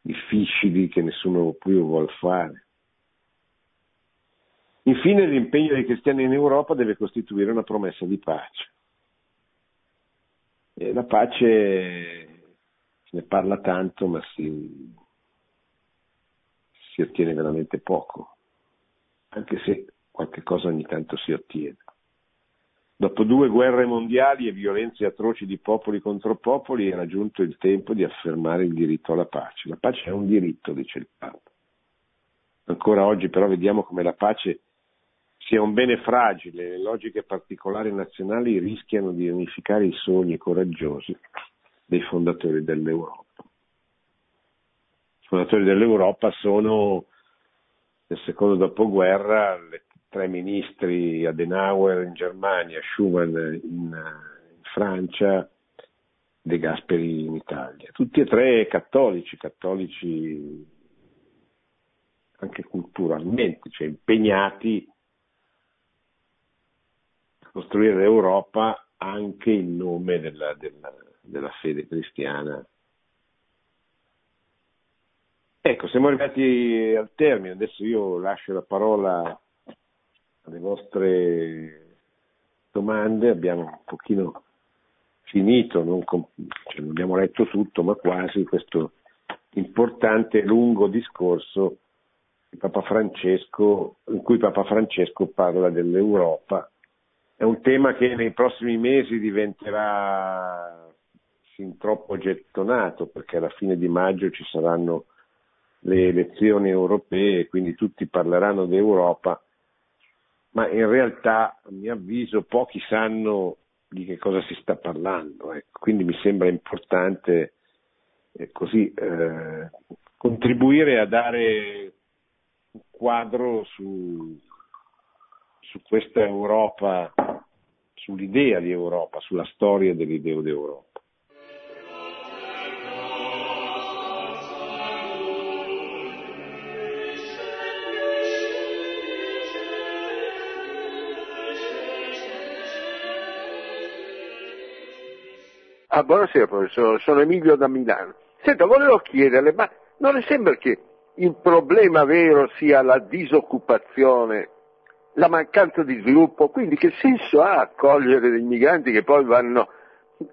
difficili che nessuno più vuole fare? Infine l'impegno dei cristiani in Europa deve costituire una promessa di pace. E la pace se ne parla tanto ma si, si ottiene veramente poco, anche se qualche cosa ogni tanto si ottiene. Dopo due guerre mondiali e violenze atroci di popoli contro popoli era giunto il tempo di affermare il diritto alla pace. La pace è un diritto, dice il Papa. Ancora oggi però vediamo come la pace sia un bene fragile, le logiche particolari nazionali rischiano di unificare i sogni coraggiosi dei fondatori dell'Europa. I fondatori dell'Europa sono nel secondo dopoguerra le tre ministri Adenauer in Germania, Schumann in, in Francia, De Gasperi in Italia. Tutti e tre cattolici, cattolici anche culturalmente, cioè impegnati costruire l'Europa anche in nome della, della, della fede cristiana. Ecco, siamo arrivati al termine, adesso io lascio la parola alle vostre domande, abbiamo un pochino finito, non, com- cioè non abbiamo letto tutto, ma quasi questo importante lungo discorso in cui Papa Francesco parla dell'Europa. È un tema che nei prossimi mesi diventerà fin troppo gettonato, perché alla fine di maggio ci saranno le elezioni europee, quindi tutti parleranno d'Europa, ma in realtà, a mio avviso, pochi sanno di che cosa si sta parlando. Ecco. Quindi mi sembra importante eh, così, eh, contribuire a dare un quadro su, su questa Europa, sull'idea di Europa, sulla storia dell'idea d'Europa. Ah, buonasera professore, sono Emilio da Milano. Senta, volevo chiederle, ma non le sembra che il problema vero sia la disoccupazione, la mancanza di sviluppo? Quindi che senso ha accogliere dei migranti che poi vanno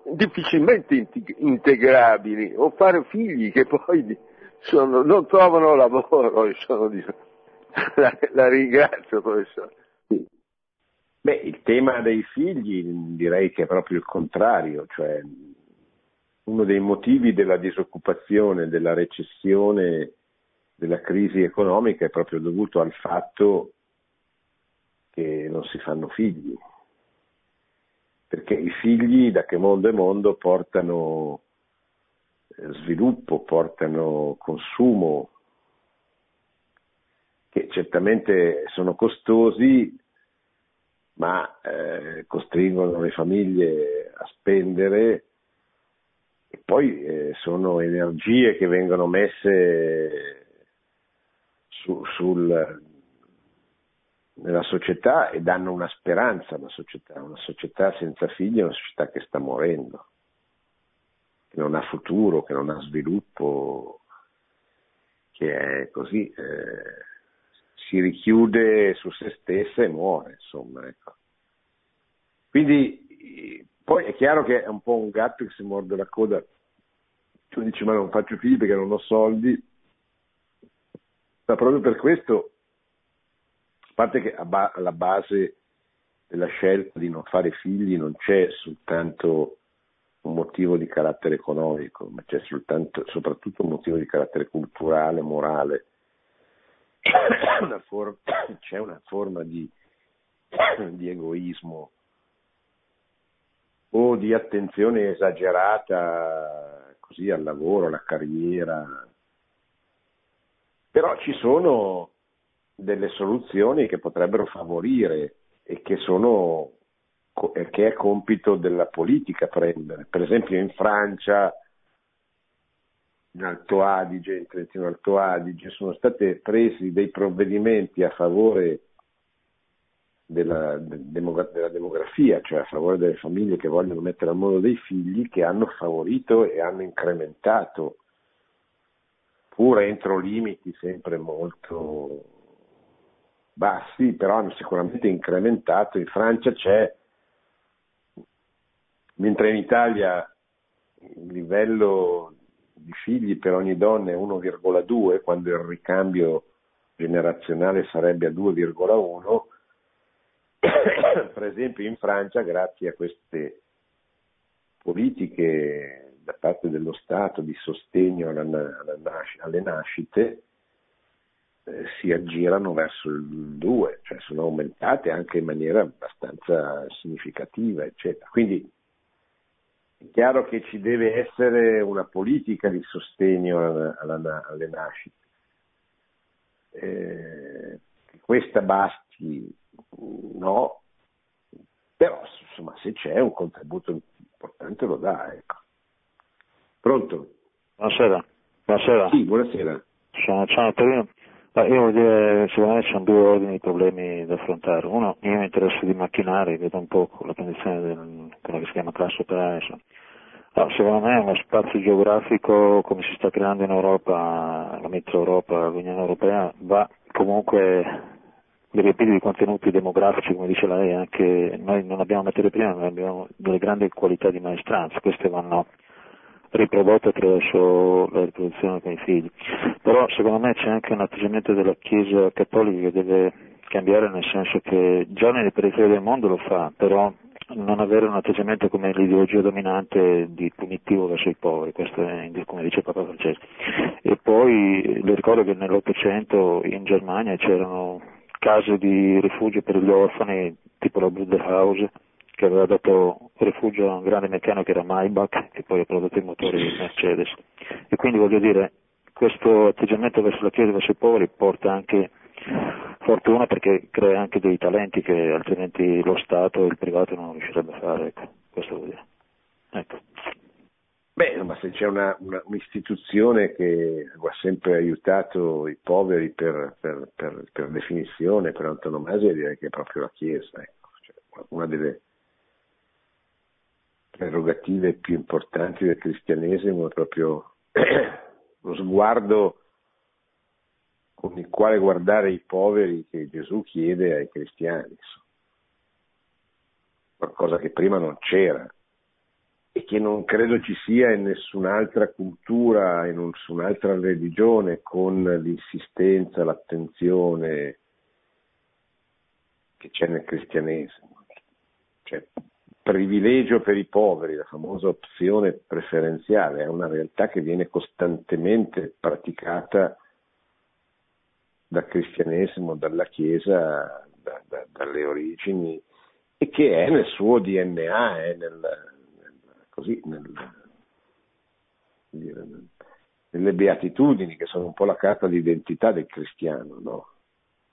difficilmente integrabili o fare figli che poi sono, non trovano lavoro e sono di... la, la ringrazio professore. Beh, il tema dei figli direi che è proprio il contrario, cioè uno dei motivi della disoccupazione, della recessione, della crisi economica è proprio dovuto al fatto che non si fanno figli, perché i figli da che mondo è mondo portano eh, sviluppo, portano consumo, che certamente sono costosi, ma eh, costringono le famiglie a spendere e poi eh, sono energie che vengono messe su, sul, nella società e danno una speranza alla società. Una società senza figli è una società che sta morendo, che non ha futuro, che non ha sviluppo, che è così, eh, si richiude su se stessa e muore, insomma. Ecco. Quindi poi è chiaro che è un po' un gatto che si morde la coda. Tu dici ma non faccio figli perché non ho soldi, ma proprio per questo, a parte che alla base della scelta di non fare figli non c'è soltanto un motivo di carattere economico, ma c'è soltanto, soprattutto un motivo di carattere culturale, morale. Una forma, c'è una forma di, di egoismo o di attenzione esagerata così al lavoro, alla carriera. Però ci sono delle soluzioni che potrebbero favorire e che, sono, che è compito della politica prendere. Per esempio in Francia, in Alto Adige, in Trentino Alto Adige, sono stati presi dei provvedimenti a favore della, della, demografia, cioè a favore delle famiglie che vogliono mettere al mondo dei figli, che hanno favorito e hanno incrementato, pur entro limiti sempre molto bassi, però hanno sicuramente incrementato. In Francia c'è, mentre in Italia il livello di figli per ogni donna è 1,2, quando il ricambio generazionale sarebbe a 2,1, per esempio in Francia, grazie a queste politiche da parte dello Stato di sostegno alla, alla alle nascite, eh, si aggirano verso il 2, cioè sono aumentate anche in maniera abbastanza significativa, eccetera. Quindi è chiaro che ci deve essere una politica di sostegno alla, alla, alle nascite. Eh, questa basti no, però insomma se c'è un contributo importante lo dà. Ecco. Pronto? Buonasera. Buonasera. Sì, buonasera. Sono Ciao Torino. Ma io voglio dire, secondo me ci sono due ordini di problemi da affrontare. Uno, io mi interesso di macchinari, vedo un po' la condizione del, quello che si chiama classe operaia. Allora, secondo me uno spazio geografico come si sta creando in Europa, la metro Europa, l'Unione Europea, va comunque riempito di contenuti demografici, come dice lei, anche noi non abbiamo materie prime, ma abbiamo delle grandi qualità di maestranza, queste vanno riprodotte attraverso la riproduzione con i figli. Però secondo me c'è anche un atteggiamento della Chiesa cattolica che deve cambiare nel senso che già nelle periferie del mondo lo fa, però non avere un atteggiamento come l'ideologia dominante di punitivo verso i poveri, questo è come dice Papa Francesco. E poi le ricordo che nell'Ottocento in Germania c'erano case di rifugio per gli orfani, tipo la Buddha House, che aveva dato rifugio a un grande meccanico che era Maybach, che poi ha prodotto i motori Mercedes. E quindi voglio dire, questo atteggiamento verso la Chiesa e verso i poveri porta anche fortuna perché crea anche dei talenti che altrimenti lo Stato e il privato non riuscirebbe a fare, ecco, questo vuol dire. Ecco. Beh, ma se c'è una, una, un'istituzione che ha sempre aiutato i poveri per, per, per, per definizione, per antonomasia, direi che è proprio la Chiesa. Ecco. Cioè, una delle prerogative più importanti del cristianesimo è proprio lo sguardo con il quale guardare i poveri che Gesù chiede ai cristiani, qualcosa che prima non c'era e che non credo ci sia in nessun'altra cultura, in nessun'altra religione con l'insistenza, l'attenzione che c'è nel cristianesimo. Cioè, privilegio per i poveri, la famosa opzione preferenziale, è una realtà che viene costantemente praticata dal cristianesimo, dalla Chiesa, da, da, dalle origini e che è nel suo DNA, è nel, così, nel, nelle beatitudini che sono un po' la carta d'identità del cristiano, no?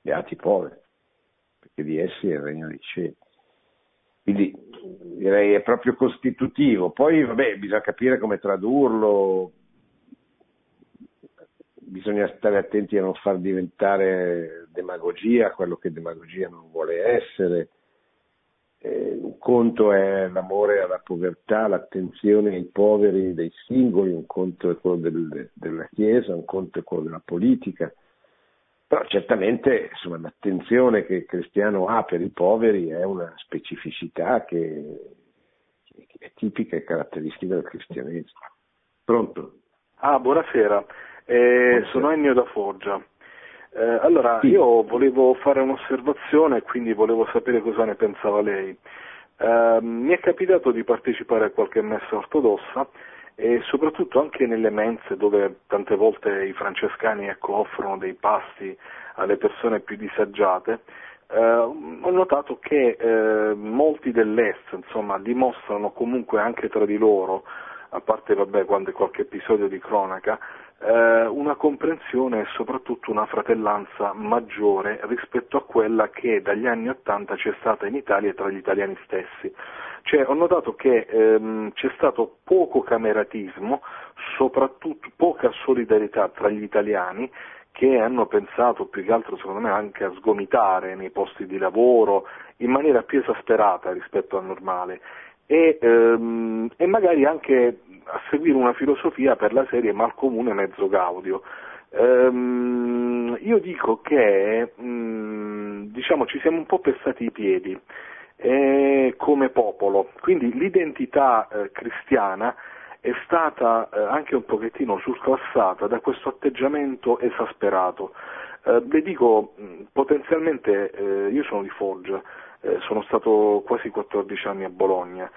beati poveri, perché di essi è il regno dei cieli. Quindi direi è proprio costitutivo. Poi vabbè, bisogna capire come tradurlo, bisogna stare attenti a non far diventare demagogia quello che demagogia non vuole essere. Eh, un conto è l'amore alla povertà, l'attenzione ai poveri dei singoli, un conto è quello del, della Chiesa, un conto è quello della politica. Però certamente insomma, l'attenzione che il cristiano ha per i poveri è una specificità che, che è tipica e caratteristica del cristianesimo. Pronto? Ah, buonasera, eh, sono Ennio da Foggia. Eh, allora, sì. io volevo fare un'osservazione e quindi volevo sapere cosa ne pensava lei. Eh, mi è capitato di partecipare a qualche messa ortodossa e soprattutto anche nelle mense dove tante volte i francescani ecco, offrono dei pasti alle persone più disagiate, eh, ho notato che eh, molti dell'Est insomma, dimostrano comunque anche tra di loro, a parte vabbè, quando qualche episodio di cronaca, eh, una comprensione e soprattutto una fratellanza maggiore rispetto a quella che dagli anni Ottanta c'è stata in Italia tra gli italiani stessi. Cioè, ho notato che ehm, c'è stato poco cameratismo, soprattutto poca solidarietà tra gli italiani che hanno pensato più che altro secondo me anche a sgomitare nei posti di lavoro in maniera più esasperata rispetto al normale e, ehm, e magari anche a seguire una filosofia per la serie mal comune mezzo gaudio. Ehm, io dico che mh, mm, diciamo, ci siamo un po' pestati i piedi eh, come popolo, quindi l'identità eh, cristiana è stata eh, anche un pochettino surclassata da questo atteggiamento esasperato. Eh, le dico, mm, potenzialmente eh, io sono di Foggia, eh, sono stato quasi 14 anni a Bologna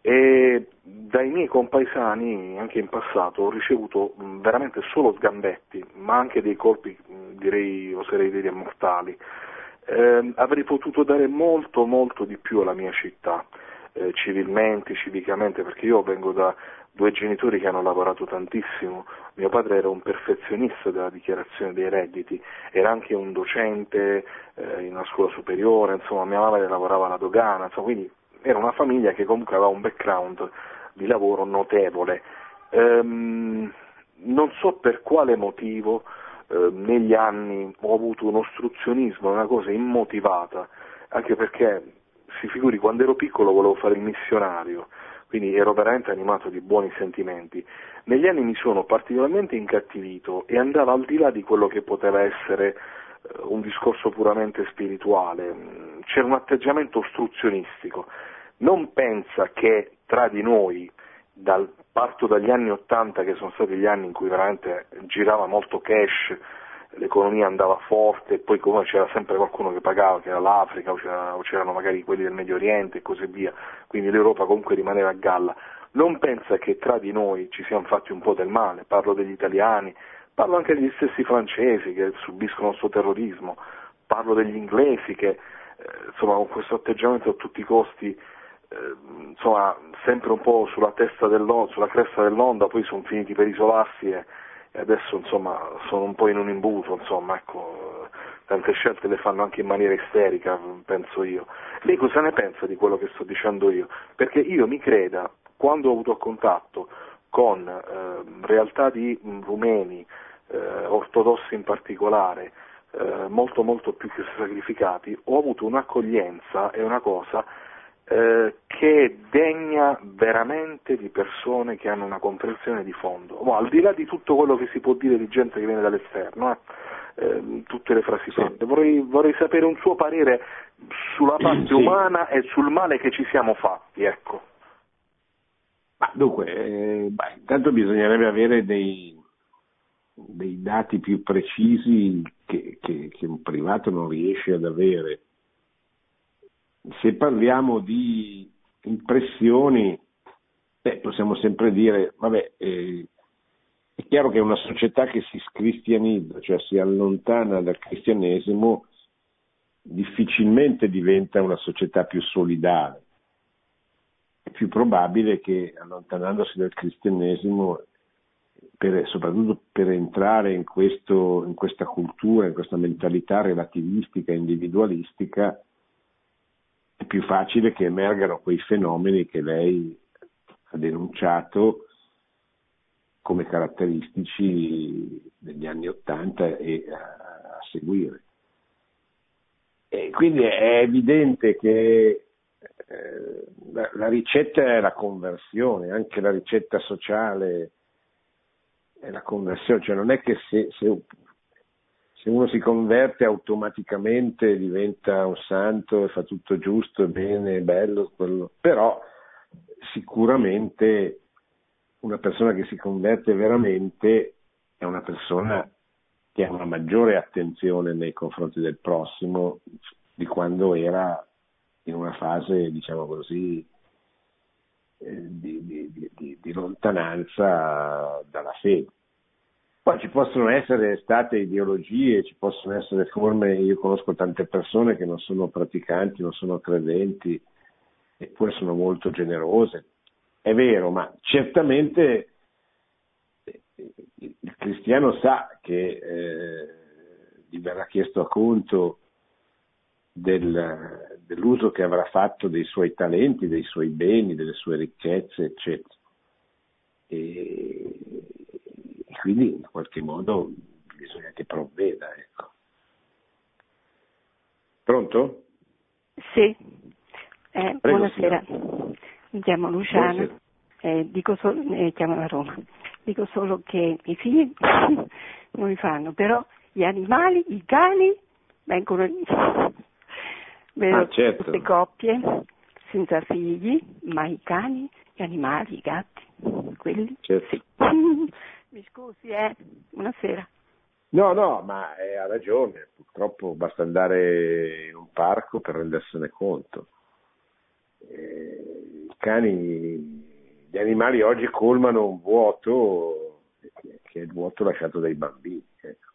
e dai miei compaesani anche in passato ho ricevuto veramente solo sgambetti, ma anche dei colpi, direi, oserei dire, mortali. Eh, avrei potuto dare molto, molto di più alla mia città, eh, civilmente, civicamente, perché io vengo da due genitori che hanno lavorato tantissimo, mio padre era un perfezionista della dichiarazione dei redditi, era anche un docente eh, in una scuola superiore, insomma mia madre lavorava alla dogana, insomma, quindi era una famiglia che comunque aveva un background di lavoro notevole. Ehm, non so per quale motivo eh, negli anni ho avuto un ostruzionismo, una cosa immotivata, anche perché si figuri quando ero piccolo volevo fare il missionario, quindi ero veramente animato di buoni sentimenti. Negli anni mi sono particolarmente incattivito e andava al di là di quello che poteva essere eh, un discorso puramente spirituale, c'era un atteggiamento ostruzionistico. Non pensa che tra di noi, dal, parto dagli anni Ottanta che sono stati gli anni in cui veramente girava molto cash, l'economia andava forte e poi come c'era sempre qualcuno che pagava, che era l'Africa o, c'era, o c'erano magari quelli del Medio Oriente e così via, quindi l'Europa comunque rimaneva a galla. Non pensa che tra di noi ci siamo fatti un po' del male, parlo degli italiani, parlo anche degli stessi francesi che subiscono questo terrorismo, parlo degli inglesi che eh, insomma con questo atteggiamento a tutti i costi insomma sempre un po' sulla sulla cresta dell'onda, poi sono finiti per isolarsi e, e adesso insomma sono un po' in un imbuto, insomma, ecco, tante scelte le fanno anche in maniera isterica, penso io. Lei cosa ne pensa di quello che sto dicendo io? Perché io mi creda, quando ho avuto contatto con eh, realtà di rumeni, eh, ortodossi in particolare, eh, molto molto più che sacrificati, ho avuto un'accoglienza e una cosa eh, che è degna veramente di persone che hanno una comprensione di fondo, oh, al di là di tutto quello che si può dire di gente che viene dall'esterno, eh, ehm, tutte le frasi sì. vorrei, vorrei, sapere un suo parere sulla parte sì. umana e sul male che ci siamo fatti, ecco. Ma dunque, eh, beh, intanto bisognerebbe avere dei, dei dati più precisi che, che, che un privato non riesce ad avere se parliamo di impressioni, beh, possiamo sempre dire, vabbè, eh, è chiaro che una società che si scristianizza, cioè si allontana dal cristianesimo, difficilmente diventa una società più solidale. È più probabile che allontanandosi dal cristianesimo, per, soprattutto per entrare in, questo, in questa cultura, in questa mentalità relativistica, individualistica, più facile che emergano quei fenomeni che lei ha denunciato come caratteristici degli anni Ottanta e a, seguire. E quindi è evidente che eh, la, la, ricetta è la conversione, anche la ricetta sociale è la conversione, cioè non è che se, se se uno si converte automaticamente diventa un santo e fa tutto giusto e bene, bello, quello. però sicuramente una persona che si converte veramente è una persona che ha una maggiore attenzione nei confronti del prossimo di quando era in una fase, diciamo così, eh, di, di, di, di lontananza dalla fede. Poi ci possono essere state ideologie, ci possono essere forme, io conosco tante persone che non sono praticanti, non sono credenti, eppure sono molto generose. È vero, ma certamente il cristiano sa che eh, gli verrà chiesto a conto del, dell'uso che avrà fatto dei suoi talenti, dei suoi beni, delle sue ricchezze, eccetera. E, quindi in qualche modo bisogna che provveda. Ecco. Pronto? Sì, eh, buonasera, mi chiamo Luciana, eh, dico solo, eh, chiamo da Roma, dico solo che i figli non li fanno, però gli animali, i cani vengono, vedo ah, certo. tutte coppie senza figli, ma i cani, gli animali, i gatti, quelli certo. sì. Mi scusi, eh? Buonasera. No, no, ma eh, ha ragione, purtroppo basta andare in un parco per rendersene conto. Eh, I cani, gli animali oggi colmano un vuoto che è il vuoto lasciato dai bambini. Ecco.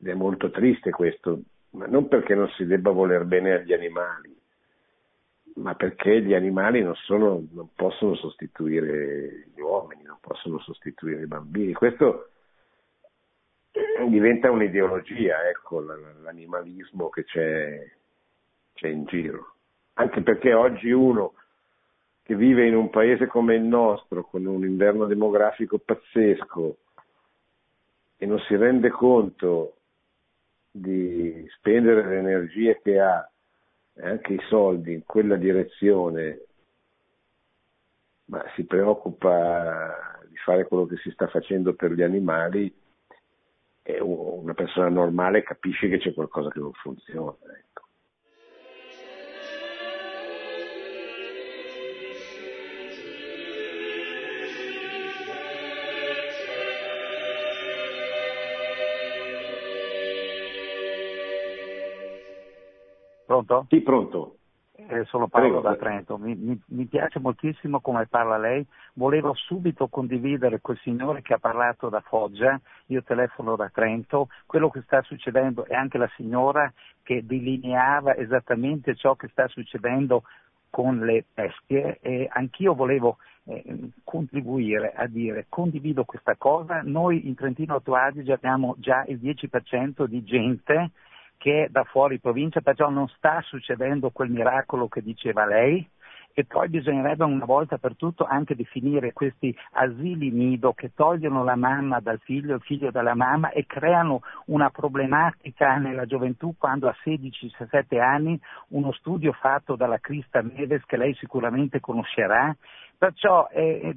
Ed è molto triste questo, ma non perché non si debba voler bene agli animali, ma perché gli animali non, sono, non, possono sostituire gli uomini, non possono sostituire i bambini. Questo diventa un'ideologia, ecco, l'animalismo che c'è, c'è in giro. Anche perché oggi uno che vive in un paese come il nostro, con un inverno demografico pazzesco, e non si rende conto di spendere le energie che ha e anche i soldi in quella direzione, ma si preoccupa di fare quello che si sta facendo per gli animali, una persona normale capisce che c'è qualcosa che non funziona. Ecco. Pronto? Sì, pronto. Eh, sono Paolo Prego. da Trento. Mi, mi, mi, piace moltissimo come parla lei. Volevo subito condividere quel signore che ha parlato da Foggia, io telefono da Trento, quello che sta succedendo e anche la signora che delineava esattamente ciò che sta succedendo con le bestie e anch'io volevo eh, contribuire a dire condivido questa cosa, noi in Trentino Alto Adige abbiamo già il 10% di gente che è da fuori provincia, perciò non sta succedendo quel miracolo che diceva lei. E poi bisognerebbe una volta per tutto anche definire questi asili nido che togliono la mamma dal figlio, il figlio dalla mamma e creano una problematica nella gioventù quando a 16-17 anni uno studio fatto dalla Crista Neves che lei sicuramente conoscerà Perciò eh,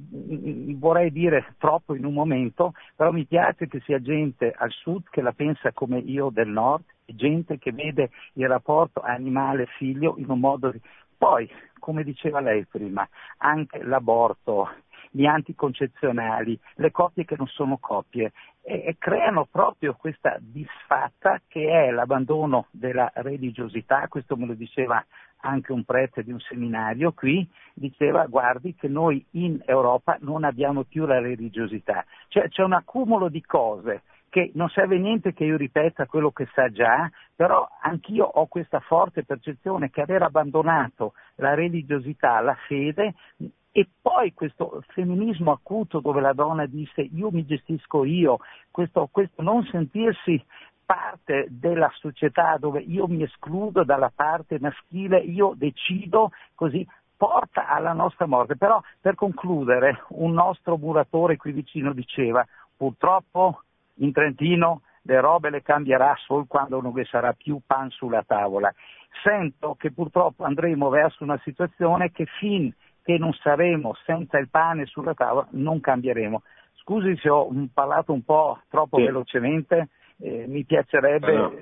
vorrei dire troppo in un momento, però mi piace che sia gente al sud che la pensa come io del nord, gente che vede il rapporto animale-figlio in un modo... Poi, come diceva lei prima, anche l'aborto, gli anticoncezionali, le coppie che non sono coppie, e, e creano proprio questa disfatta che è l'abbandono della religiosità, questo me lo diceva anche un prete di un seminario qui, diceva guardi che noi in Europa non abbiamo più la religiosità, cioè c'è un accumulo di cose che non serve niente che io ripeta quello che sa già, però anch'io ho questa forte percezione che aver abbandonato la religiosità, la fede, e poi questo femminismo acuto dove la donna disse io mi gestisco io, questo, questo non sentirsi parte della società dove io mi escludo dalla parte maschile, io decido così porta alla nostra morte. Però per concludere, un nostro muratore qui vicino diceva purtroppo in Trentino le robe le cambierà solo quando non vi sarà più pan sulla tavola. Sento che purtroppo andremo verso una situazione che fin che non saremo senza il pane sulla tavola non cambieremo. Scusi se ho parlato un po' troppo sì. velocemente, eh, mi piacerebbe no.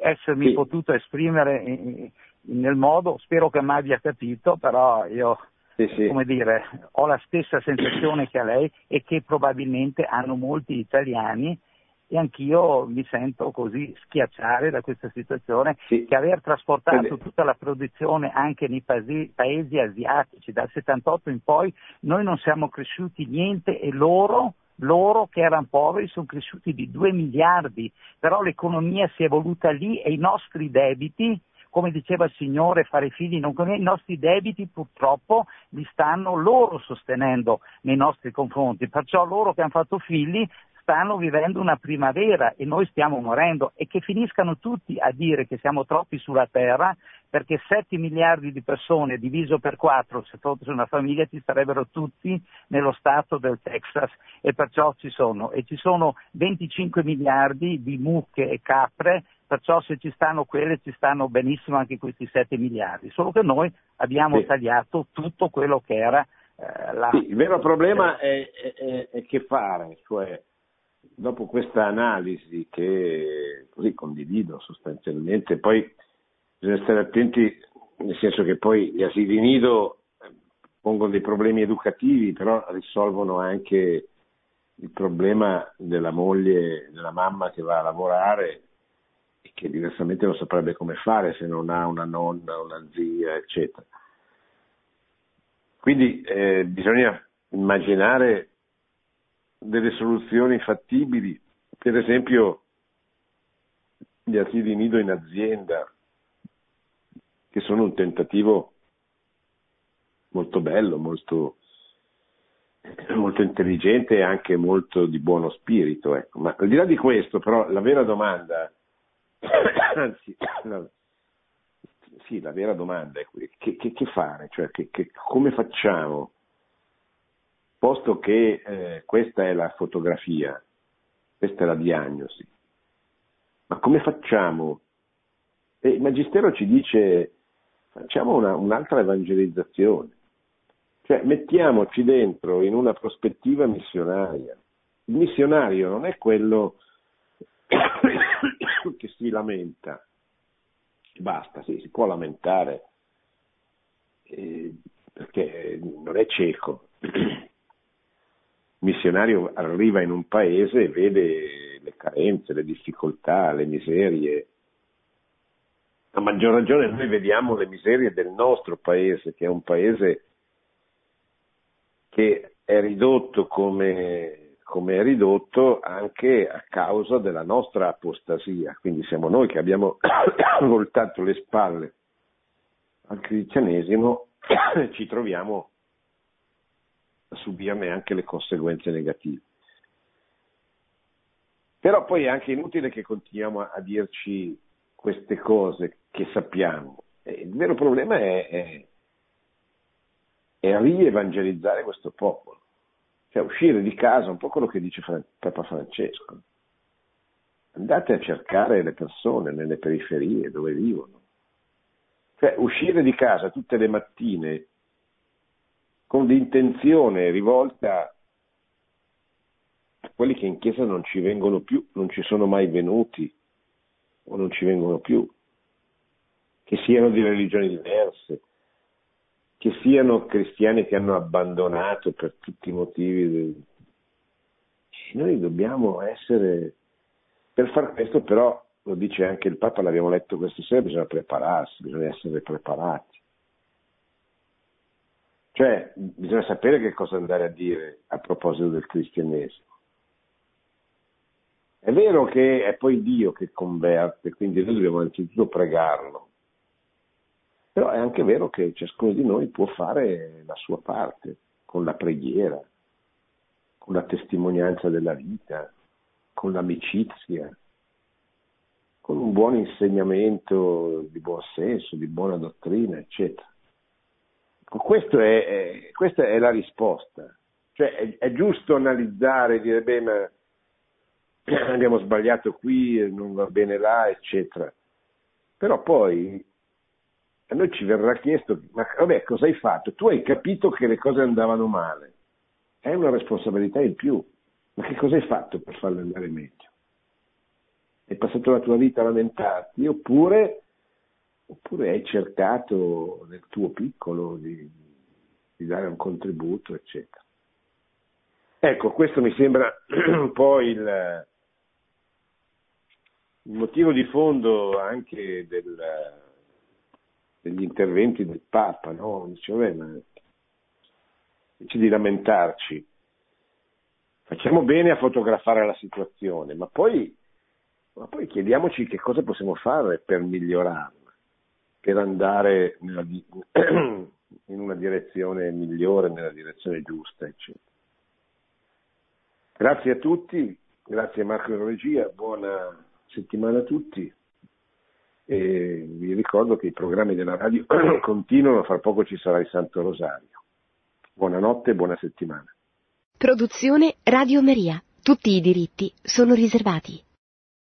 essermi sì. potuto esprimere in, in, nel modo, spero che mai abbia capito, però io sì, sì. come dire, ho la stessa sensazione che ha lei e che probabilmente hanno molti italiani e anch'io mi sento così schiacciare da questa situazione sì. che aver trasportato tutta la produzione anche nei paesi, paesi asiatici dal 78 in poi noi non siamo cresciuti niente e loro loro che erano poveri sono cresciuti di 2 miliardi, però l'economia si è evoluta lì e i nostri debiti, come diceva il Signore, fare figli non conviene, i nostri debiti purtroppo li stanno loro sostenendo nei nostri confronti, perciò loro che hanno fatto figli stanno vivendo una primavera e noi stiamo morendo e che finiscano tutti a dire che siamo troppi sulla terra perché 7 miliardi di persone diviso per 4 se fosse una famiglia ci sarebbero tutti nello stato del Texas e perciò ci sono. E ci sono 25 miliardi di mucche e capre perciò se ci stanno quelle ci stanno benissimo anche questi 7 miliardi. Solo che noi abbiamo sì. tagliato tutto quello che era eh, la... Sì, il vero problema è, è, è che fare, cioè dopo questa analisi che così condivido sostanzialmente, poi bisogna stare attenti nel senso che poi gli asili nido eh, pongono dei problemi educativi, però risolvono anche il problema della moglie, della mamma che va a lavorare e che diversamente non saprebbe come fare se non ha una nonna, una zia, eccetera. Quindi eh, bisogna immaginare delle soluzioni fattibili, per esempio gli asili nido in azienda, che sono un tentativo molto bello, molto, molto intelligente e anche molto di buono spirito. Ecco. Ma al di là di questo, però, la vera domanda, anzi, la, sì, la vera domanda è che, che, che fare, cioè che, come facciamo posto che eh, questa è la fotografia, Questa è la diagnosi. Ma come facciamo? E il Magistero ci dice facciamo una, un'altra evangelizzazione, cioè mettiamoci dentro in una prospettiva missionaria. Il missionario non è quello che si lamenta, basta, sì, si può lamentare eh, perché non è cieco. Missionario arriva in un paese e vede le carenze, le difficoltà, le miserie. A maggior ragione noi vediamo le miserie del nostro paese, che è un paese che è ridotto come, come è ridotto anche a causa della nostra apostasia. Quindi siamo noi che abbiamo voltato le spalle al cristianesimo e ci troviamo subirne anche le conseguenze negative. Però poi è anche inutile che continuiamo a, dirci queste cose che sappiamo. il vero problema è, è, è rievangelizzare questo popolo, cioè uscire di casa, un po' quello che dice Papa Francesco. Andate a cercare le persone nelle periferie dove vivono. Cioè uscire di casa tutte le mattine con l'intenzione rivolta quelli che in chiesa non ci vengono più, non ci sono mai venuti o non ci vengono più, che siano di religioni diverse, che siano cristiani che hanno abbandonato per tutti i motivi. Noi dobbiamo essere, per far questo però, lo dice anche il Papa, l'abbiamo letto questa sera, bisogna prepararsi, bisogna essere preparati. Cioè, bisogna sapere che cosa andare a dire a proposito del cristianesimo. È vero che è poi Dio che converte, quindi noi dobbiamo innanzitutto pregarlo, però è anche vero che ciascuno di noi può fare la sua parte con la preghiera, con la testimonianza della vita, con l'amicizia, con un buon insegnamento di buon senso, di buona dottrina, eccetera. È, è, questa è la risposta. Cioè è, è giusto analizzare dire, beh, abbiamo sbagliato qui, non va bene là, eccetera. Però poi a noi ci verrà chiesto, ma vabbè, cosa hai fatto? Tu hai capito che le cose andavano male, è una responsabilità in più, ma che cosa hai fatto per farle andare meglio? Hai passato la tua vita a lamentarti oppure, oppure hai cercato nel tuo piccolo di, di dare un contributo, eccetera. Ecco, questo mi sembra un po' il, il motivo di fondo anche del, degli interventi del Papa, no? Dice, vabbè, ma invece di lamentarci, facciamo bene a fotografare la situazione, ma poi, ma poi chiediamoci che cosa possiamo fare per migliorarla, per andare nella, in una direzione migliore, nella direzione giusta, eccetera. Grazie a tutti, grazie a Marco in regia, buona settimana a tutti e vi ricordo che i programmi della radio continuano, fra poco ci sarà il Santo Rosario. Buonanotte e buona settimana. Produzione Radio Maria. Tutti i diritti sono riservati.